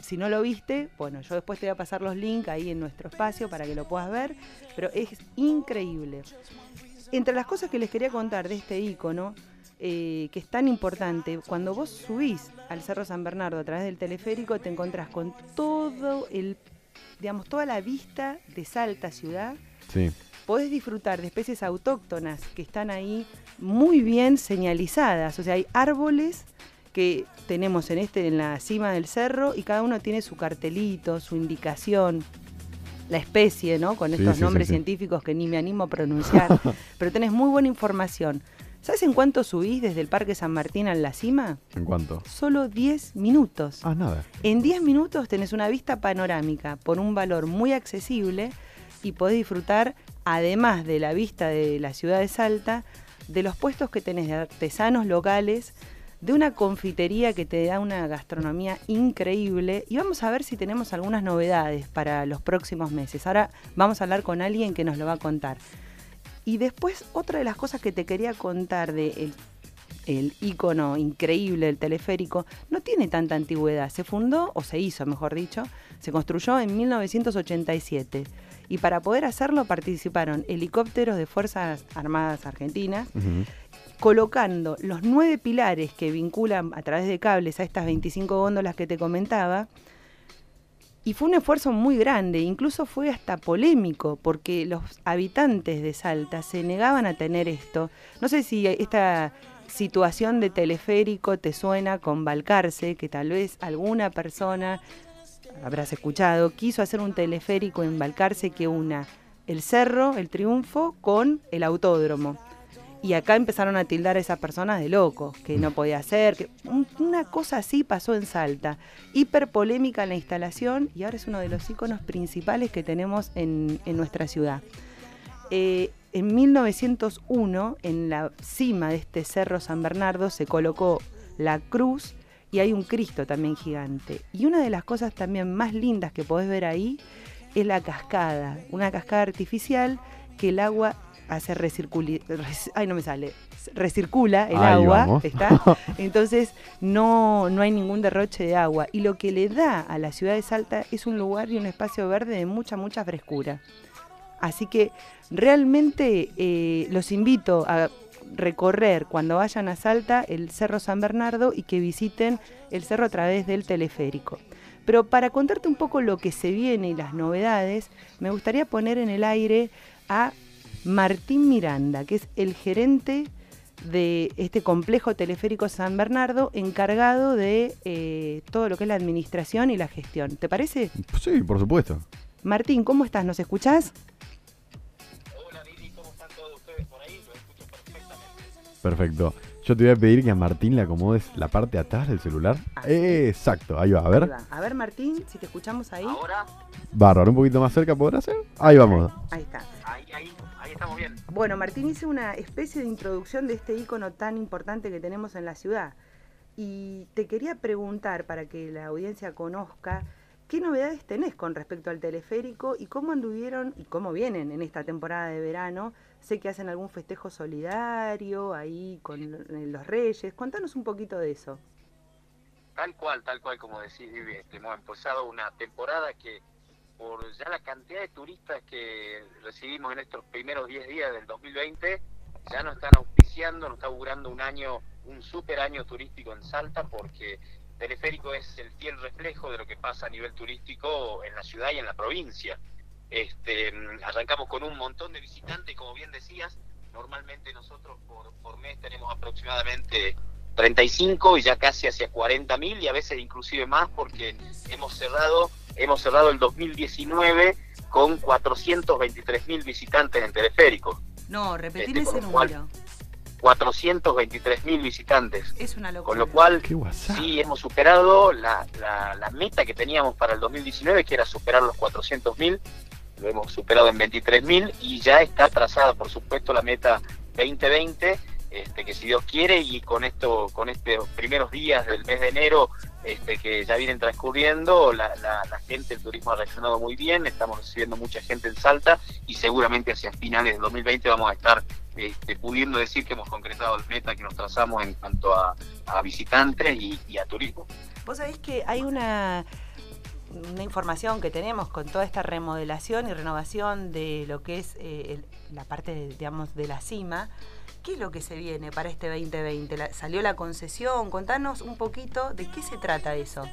si no lo viste, bueno, yo después te voy a pasar los links ahí en nuestro espacio para que lo puedas ver, pero es increíble. Entre las cosas que les quería contar de este icono, eh, que es tan importante, cuando vos subís al Cerro San Bernardo a través del teleférico, te encontrás con todo el, digamos, toda la vista de Salta ciudad. Sí. Podés disfrutar de especies autóctonas que están ahí muy bien señalizadas. O sea, hay árboles que tenemos en este, en la cima del cerro, y cada uno tiene su cartelito, su indicación la especie, ¿no? Con estos nombres científicos que ni me animo a pronunciar, pero tenés muy buena información. ¿Sabes en cuánto subís desde el Parque San Martín a la cima? ¿En cuánto? Solo 10 minutos. Ah, nada. En 10 minutos tenés una vista panorámica por un valor muy accesible y podés disfrutar, además de la vista de la ciudad de Salta, de los puestos que tenés de artesanos locales, de una confitería que te da una gastronomía increíble y vamos a ver si tenemos algunas novedades para los próximos meses. Ahora vamos a hablar con alguien que nos lo va a contar. Y después, otra de las cosas que te quería contar de el, icono increíble del teleférico, no tiene tanta antigüedad. Se fundó, o se hizo, mejor dicho, se construyó en 1987. Y para poder hacerlo participaron helicópteros de Fuerzas Armadas Argentinas, colocando los nueve pilares que vinculan a través de cables a estas 25 góndolas que te comentaba, y fue un esfuerzo muy grande, incluso fue hasta polémico, porque los habitantes de Salta se negaban a tener esto. No sé si esta situación de teleférico te suena con Balcarce, que tal vez alguna persona, habrás escuchado, quiso hacer un teleférico en Balcarce que una el cerro, el triunfo, con el autódromo. Y acá empezaron a tildar a esas personas de locos, que no podía ser, que una cosa así pasó en Salta. Hiper polémica en la instalación y ahora es uno de los iconos principales que tenemos en, nuestra ciudad. Eh, en 1901, en la cima de este cerro San Bernardo, se colocó la cruz y hay un Cristo también gigante. Y una de las cosas también más lindas que podés ver ahí es la cascada, una cascada artificial que el agua hace recircular, ay no me sale, recircula el agua, ¿está? Entonces no, no hay ningún derroche de agua. Y lo que le da a la ciudad de Salta es un lugar y un espacio verde de mucha, mucha frescura. Así que realmente eh, los invito a recorrer cuando vayan a Salta el Cerro San Bernardo y que visiten el cerro a través del teleférico. Pero para contarte un poco lo que se viene y las novedades, me gustaría poner en el aire a Martín Miranda, que es el gerente de este complejo teleférico San Bernardo, encargado de eh, todo lo que es la administración y la gestión. ¿Te parece? Sí, por supuesto. Martín, ¿cómo estás? ¿Nos escuchás? Hola, Lili, ¿cómo están todos ustedes por ahí? Lo escucho perfectamente. Perfecto. Yo te voy a pedir que a Martín le acomodes la parte de atrás del celular. Exacto, ahí va, a ver. A ver, Martín, si te escuchamos ahí. Ahora. Bárbaro, un poquito más cerca podrá ser. Ahí vamos. Ahí está. Ahí, ahí estamos bien. Bueno, Martín hizo una especie de introducción de este icono tan importante que tenemos en la ciudad. Y te quería preguntar, para que la audiencia conozca, ¿qué novedades tenés con respecto al teleférico y cómo anduvieron y cómo vienen en esta temporada de verano? Sé que hacen algún festejo solidario ahí con los Reyes. Cuéntanos un poquito de eso. Tal cual, tal cual como decís, hemos empezado una temporada que por ya la cantidad de turistas que recibimos en estos primeros 10 días del 2020, ya nos están auspiciando, nos está augurando un año, un super año turístico en Salta, porque Teleférico es el fiel reflejo de lo que pasa a nivel turístico en la ciudad y en la provincia. Este, arrancamos con un montón de visitantes, como bien decías, normalmente nosotros por, por mes tenemos aproximadamente 35 y ya casi hacia 40 mil y a veces inclusive más porque hemos cerrado hemos cerrado el 2019 con 423 mil visitantes en teleférico. No, repetir este, ese número. 423 mil visitantes. Es una locura. Con lo cual, sí, hemos superado la, la, meta que teníamos para el 2019, que era superar los 400 mil. Lo hemos superado en 23 mil y ya está trazada, por supuesto, la meta 2020 este, que si Dios quiere y con esto, con estos primeros días del mes de enero este, que ya vienen transcurriendo, la, gente, el turismo ha reaccionado muy bien, estamos recibiendo mucha gente en Salta y seguramente hacia finales del 2020 vamos a estar este, pudiendo decir que hemos concretado el meta que nos trazamos en cuanto a, visitantes y, a turismo. Vos sabés que hay una una información que tenemos con toda esta remodelación y renovación de lo que es eh, la parte, digamos, de la cima, ¿qué es lo que se viene para este 2020? ¿Salió la concesión? Contanos un poquito de qué se trata eso.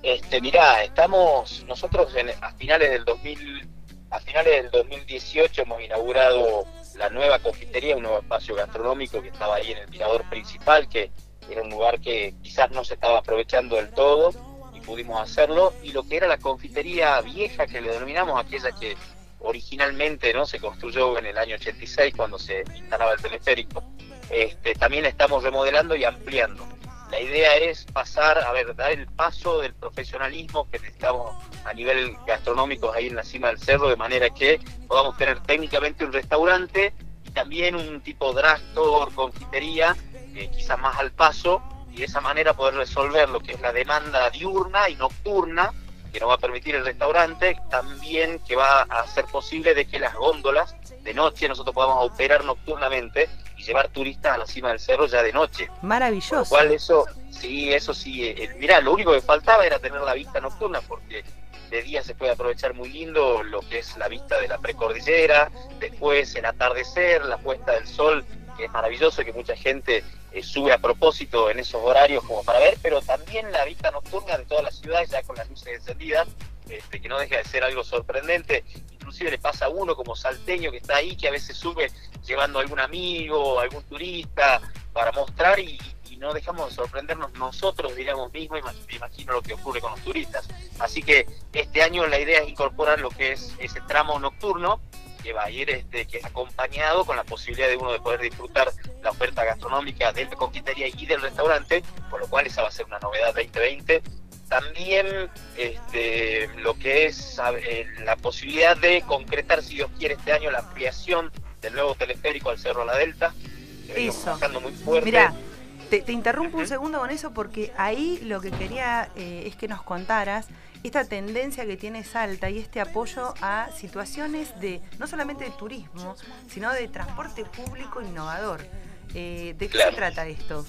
Este, mirá, estamos nosotros a finales del 2000, a finales del 2018 hemos inaugurado la nueva confitería, un nuevo espacio gastronómico que estaba ahí en el mirador principal, que era un lugar que quizás no se estaba aprovechando del todo y pudimos hacerlo. Y lo que era la confitería vieja, que le denominamos aquella que originalmente no se construyó en el año 86 cuando se instalaba el teleférico, este, también estamos remodelando y ampliando. La idea es pasar, a ver, dar el paso del profesionalismo que necesitamos a nivel gastronómico ahí en la cima del cerro, de manera que podamos tener técnicamente un restaurante y también un tipo drugstore, confitería, eh, quizás más al paso, y de esa manera poder resolver lo que es la demanda diurna y nocturna que nos va a permitir el restaurante, también que va a hacer posible de que las góndolas de noche nosotros podamos operar nocturnamente y llevar turistas a la cima del cerro ya de noche. Maravilloso. Con lo cual eso, sí, eso sí, eh, mirá, lo único que faltaba era tener la vista nocturna porque de día se puede aprovechar muy lindo lo que es la vista de la precordillera, después el atardecer, la puesta del sol, que es maravilloso, que mucha gente eh, sube a propósito en esos horarios como para ver, pero también la vista nocturna de todas las ciudades ya con las luces encendidas, este, que no deja de ser algo sorprendente. Inclusive le pasa a uno como salteño que está ahí, que a veces sube llevando a algún amigo, algún turista para mostrar y, no dejamos de sorprendernos nosotros, diríamos mismo, y me imagino lo que ocurre con los turistas. Así que este año la idea es incorporar lo que es ese tramo nocturno que va a ir este, que es acompañado con la posibilidad de uno de poder disfrutar la oferta gastronómica de la confitería y del restaurante, por lo cual esa va a ser una novedad 2020. También este, lo que es eh, la posibilidad de concretar, si Dios quiere, este año la ampliación del nuevo teleférico al Cerro La Delta. Eso. Muy fuerte. Mirá, te, interrumpo un segundo con eso porque ahí lo que quería eh, es que nos contaras esta tendencia que tiene Salta y este apoyo a situaciones de no solamente de turismo, sino de transporte público innovador. Eh, ¿De qué se trata esto?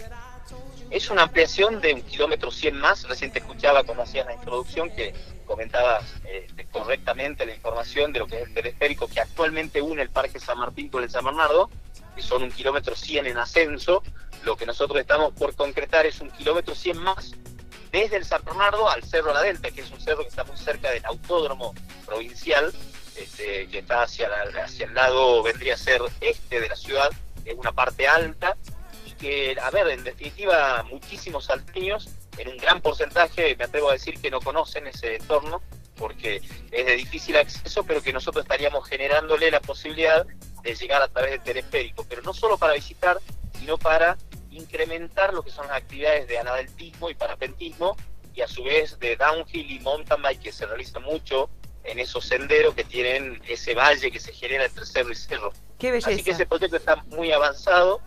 Es una ampliación de un kilómetro 100 más. Recién te escuchaba cuando hacías la introducción que comentabas este, correctamente la información de lo que es el teleférico que actualmente une el Parque San Martín con el San Bernardo, que son un kilómetro 100 en ascenso. Lo que nosotros estamos por concretar es un kilómetro 100 más desde el San Bernardo al Cerro La Delta, que es un cerro que está muy cerca del autódromo provincial, este, que está hacia, hacia el lado, vendría a ser este de la ciudad, es una parte alta, y que, a ver, en definitiva, muchísimos salteños, en un gran porcentaje, me atrevo a decir que no conocen ese entorno, porque es de difícil acceso, pero que nosotros estaríamos generándole la posibilidad de llegar a través del teleférico, pero no solo para visitar, sino para incrementar lo que son las actividades de anadeltismo y parapentismo y a su vez de downhill y mountain bike que se realiza mucho en esos senderos que tienen ese valle que se genera entre cerro y cerro. Qué belleza. Así que ese proyecto está muy avanzado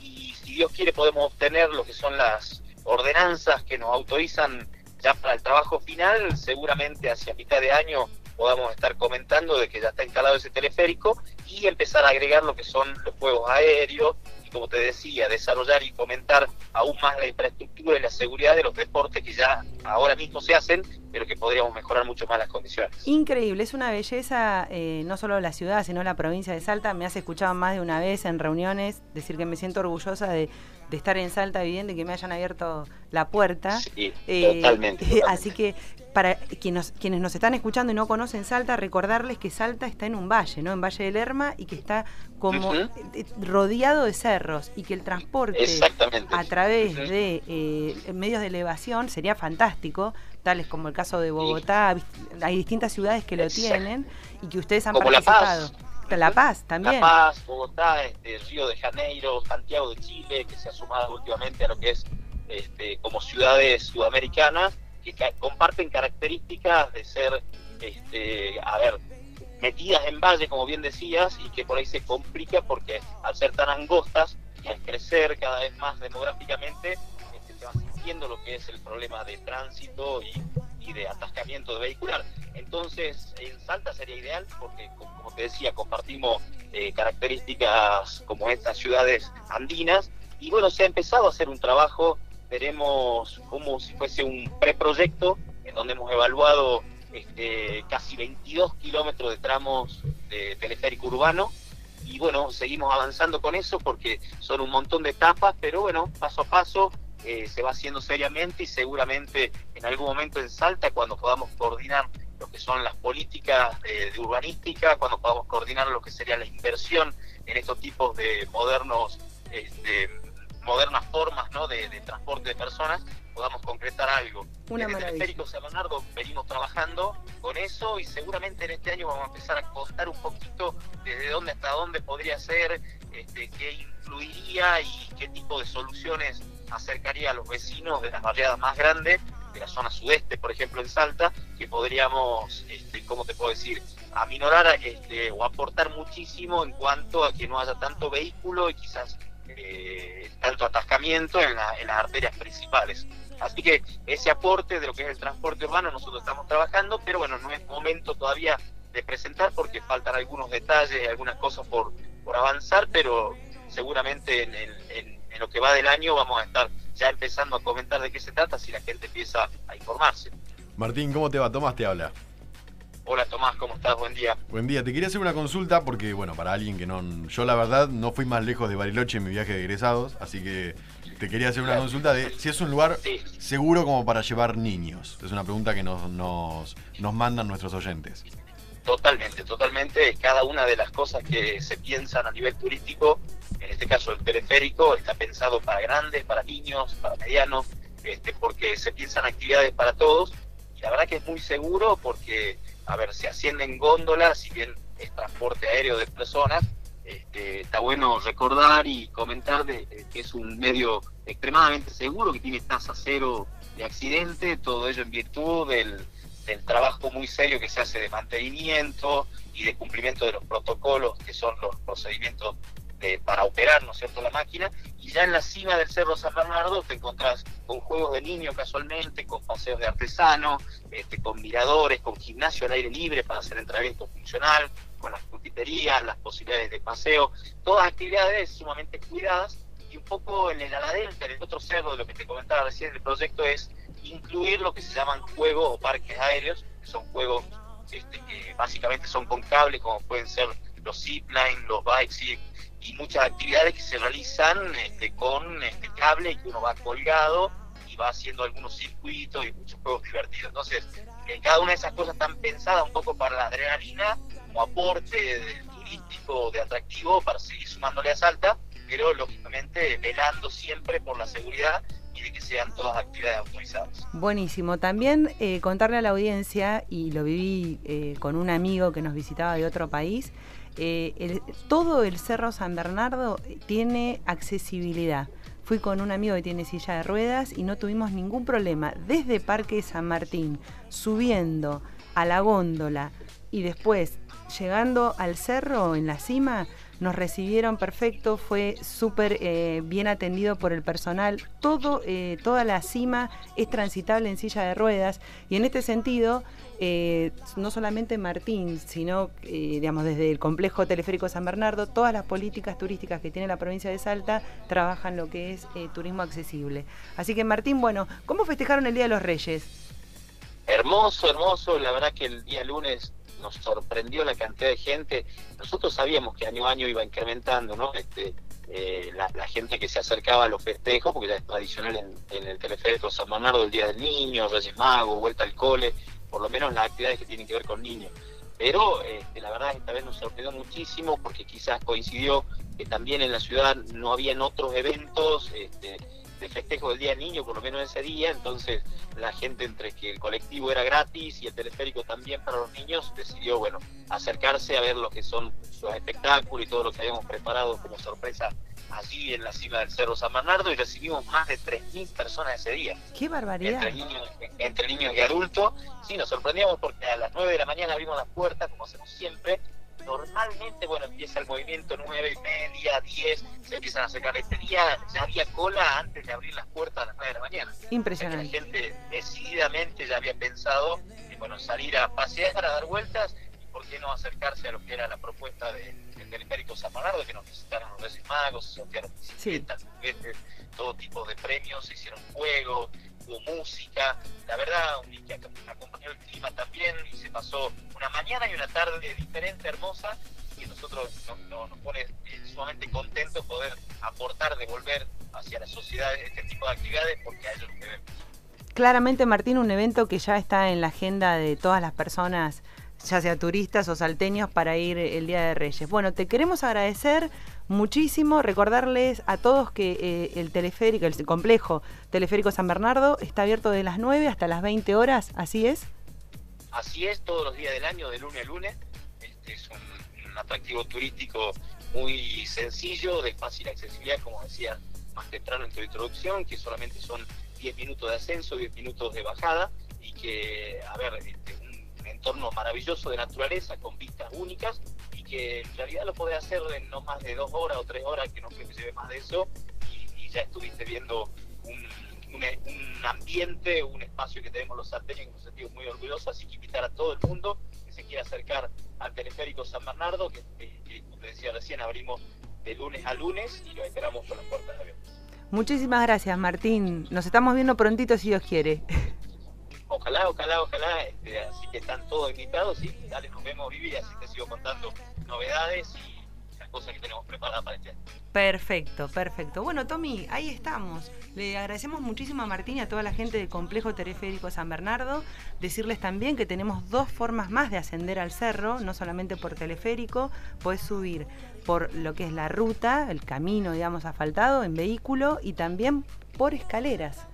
y si Dios quiere podemos obtener lo que son las ordenanzas que nos autorizan ya para el trabajo final, seguramente hacia mitad de año podamos estar comentando de que ya está instalado ese teleférico y empezar a agregar lo que son los juegos aéreos como te decía, desarrollar y fomentar aún más la infraestructura y la seguridad de los deportes que ya ahora mismo se hacen, pero que podríamos mejorar mucho más las condiciones. Increíble, es una belleza eh, no solo la ciudad, sino la provincia de Salta. Me has escuchado más de una vez en reuniones decir que me siento orgullosa de, estar en Salta viviendo y que me hayan abierto la puerta. Sí, totalmente, Así que para quienes, quienes nos están escuchando y no conocen Salta, recordarles que Salta está en un valle, ¿no? En Valle del Lerma y que está como eh, rodeado de cerros y que el transporte a través de eh, medios de elevación sería fantástico, tales como el caso de Bogotá, hay distintas ciudades que lo tienen y que ustedes han participado. La Paz. También. La Paz, Bogotá, este, Río de Janeiro, Santiago de Chile, que se ha sumado últimamente a lo que es este, como ciudades sudamericanas que comparten características de ser, este, a ver, metidas en valle, como bien decías, y que por ahí se complica porque al ser tan angostas y al crecer cada vez más demográficamente, este, se va sintiendo lo que es el problema de tránsito y, de atascamiento de vehicular. Entonces, en Salta sería ideal porque, como te decía, compartimos eh, características como estas ciudades andinas y bueno, se ha empezado a hacer un trabajo veremos como si fuese un preproyecto en donde hemos evaluado este, casi 22 kilómetros de tramos de teleférico urbano. Y bueno, seguimos avanzando con eso porque son un montón de etapas, pero bueno, paso a paso eh, se va haciendo seriamente y seguramente en algún momento en Salta, cuando podamos coordinar lo que son las políticas de, urbanística, cuando podamos coordinar lo que sería la inversión en estos tipos de modernos, este, modernas formas ¿no? de, transporte de personas, podamos concretar algo. Una en el teleférico San Bernardo venimos trabajando con eso y seguramente en este año vamos a empezar a contar un poquito desde dónde hasta dónde podría ser, este, qué influiría y qué tipo de soluciones acercaría a los vecinos de las barriadas más grandes de la zona sudeste, por ejemplo en Salta, que podríamos, este, ¿cómo te puedo decir?, aminorar este, o aportar muchísimo en cuanto a que no haya tanto vehículo y quizás eh, tanto atascamiento en, las arterias principales. Así que ese aporte de lo que es el transporte urbano nosotros estamos trabajando, pero bueno, no es momento todavía de presentar porque faltan algunos detalles, algunas cosas por, avanzar, pero seguramente en, en, en lo que va del año vamos a estar ya empezando a comentar de qué se trata si la gente empieza a informarse. Martín, ¿cómo te va? Tomás te habla. Hola Tomás, ¿cómo estás? Buen día. Buen día, te quería hacer una consulta porque, bueno, para alguien que no... Yo la verdad no fui más lejos de Bariloche en mi viaje de egresados, así que te quería hacer una consulta de si es un lugar seguro como para llevar niños. Es una pregunta que nos, nos, nos mandan nuestros oyentes. Totalmente, totalmente. Cada una de las cosas que se piensan a nivel turístico en este caso el teleférico está pensado para grandes, para niños, para medianos, este, porque se piensan actividades para todos y la verdad que es muy seguro porque, a ver, se ascienden góndolas, si bien es transporte aéreo de personas, este, está bueno recordar y comentar de, que es un medio extremadamente seguro, que tiene tasa cero de accidente, todo ello en virtud del, del trabajo muy serio que se hace de mantenimiento y de cumplimiento de los protocolos, que son los procedimientos para operar, ¿no es cierto?, la máquina, y ya en la cima del Cerro San Bernardo te encontrás con juegos de niños casualmente, con paseos de artesano, este, con miradores, con gimnasio al aire libre para hacer entrenamiento funcional, con las frutiterías, las posibilidades de paseo, todas actividades sumamente cuidadas, y un poco en el aladelta, en el otro cerro de lo que te comentaba recién, el proyecto es incluir lo que se llaman juegos o parques aéreos, que son juegos este, que básicamente son con cable, como pueden ser los zipline, los bikes y muchas actividades que se realizan este, con este cable y que uno va colgado y va haciendo algunos circuitos y muchos juegos divertidos. Entonces, cada una de esas cosas están pensadas un poco para la adrenalina como aporte turístico, de atractivo para seguir sumándole a Salta, pero lógicamente velando siempre por la seguridad y de que sean todas actividades autorizadas. Buenísimo. También eh, contarle a la audiencia, y lo viví eh, con un amigo que nos visitaba de otro país, eh, todo el Cerro San Bernardo tiene accesibilidad. Fui con un amigo que tiene silla de ruedas y no tuvimos ningún problema. Desde Parque San Martín, subiendo a la góndola y después llegando al cerro en la cima, nos recibieron perfecto, fue súper eh, bien atendido por el personal. Todo, eh, toda la cima es transitable en silla de ruedas y en este sentido, eh, no solamente Martín, sino digamos desde el complejo teleférico San Bernardo, todas las políticas turísticas que tiene la provincia de Salta trabajan lo que es turismo accesible. Así que Martín, bueno, ¿cómo festejaron el Día de los Reyes? Hermoso, hermoso. La verdad que el día lunes nos sorprendió la cantidad de gente. Nosotros sabíamos que año a año iba incrementando, ¿no? Este, eh, la, gente que se acercaba a los festejos, porque ya es tradicional en, el teleférico San Bernardo el Día del Niño, Reyes Magos, vuelta al cole, por lo menos las actividades que tienen que ver con niños. Pero este, la verdad esta vez nos sorprendió muchísimo porque quizás coincidió que también en la ciudad no habían otros eventos este, de festejo del Día del Niño, por lo menos ese día, entonces la gente entre que el colectivo era gratis y el teleférico también para los niños, decidió, bueno, acercarse a ver lo que son los espectáculos y todo lo que habíamos preparado como sorpresa allí en la cima del Cerro San Bernardo y recibimos más de 3.000 personas ese día. ¡Qué barbaridad! Entre niños, entre niños y adultos. Sí, nos sorprendíamos porque a las 9 de la mañana abrimos las puertas, como hacemos siempre, normalmente, bueno, empieza el movimiento nueve y media, 10, se empiezan a sacar. Este día ya había cola antes de abrir las puertas a las 9 de la mañana. Impresionante. La gente decididamente ya había pensado en, bueno, salir a pasear, a dar vueltas, y por qué no acercarse a lo que era la propuesta de, del Teleférico San Bernardo, que nos visitaron los Reyes Magos, se sortearon bicicletas, todo tipo de premios, se hicieron juegos, hubo música, la verdad, que acompañó el clima también y se pasó una mañana y una tarde diferente, hermosa, y nosotros nos, pone eh, sumamente contentos poder aportar, devolver hacia la sociedad este tipo de actividades porque a ellos lo que Claramente, Martín, un evento que ya está en la agenda de todas las personas ya sea turistas o salteños, para ir el Día de Reyes. Bueno, te queremos agradecer muchísimo, recordarles a todos que eh, el teleférico, el complejo teleférico San Bernardo está abierto de las 9 hasta las 20 horas, ¿así es? Así es, todos los días del año, de lunes a lunes. Este es un, atractivo turístico muy sencillo, de fácil accesibilidad, como decía más temprano en tu introducción, que solamente son 10 minutos de ascenso, 10 minutos de bajada, y que, a ver, este, entorno maravilloso de naturaleza con vistas únicas y que en realidad lo podés hacer en no más de dos horas o tres horas, que no creo que lleve más de eso, y, ya estuviste viendo un, ambiente, un espacio que tenemos los salteños que nos sentimos muy orgullosos, así que invitar a todo el mundo que se quiera acercar al teleférico San Bernardo, que, como te decía recién, abrimos de lunes a lunes y lo esperamos con las puertas abiertas. Muchísimas gracias, Martín. Nos estamos viendo prontito si Dios quiere. ojalá, ojalá, ojalá, este, así que están todos invitados y dale, nos vemos vivir, así te sigo contando novedades y las cosas que tenemos preparadas para este año. Perfecto, perfecto. Bueno, Tommy, ahí estamos. Le agradecemos muchísimo a Martín y a toda la gente del Complejo Teleférico San Bernardo. Decirles también que tenemos dos formas más de ascender al cerro, no solamente por teleférico, puedes subir por lo que es la ruta, el camino, digamos, asfaltado en vehículo y también por escaleras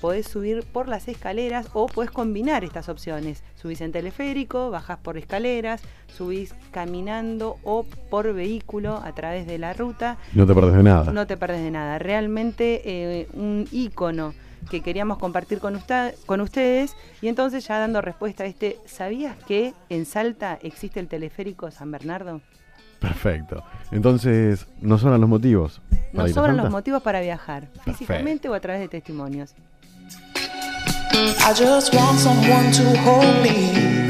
podés subir por las escaleras o podés combinar estas opciones. Subís en teleférico, bajás por escaleras, subís caminando o por vehículo a través de la ruta. No te perdés de nada. No te perdés de nada. Realmente eh, un ícono que queríamos compartir con, con ustedes. Y entonces ya dando respuesta a este, ¿sabías que en Salta existe el teleférico San Bernardo? Perfecto. Entonces, ¿no sobran los motivos? No sobran los motivos para viajar, físicamente o a través de testimonios. I just want someone to hold me.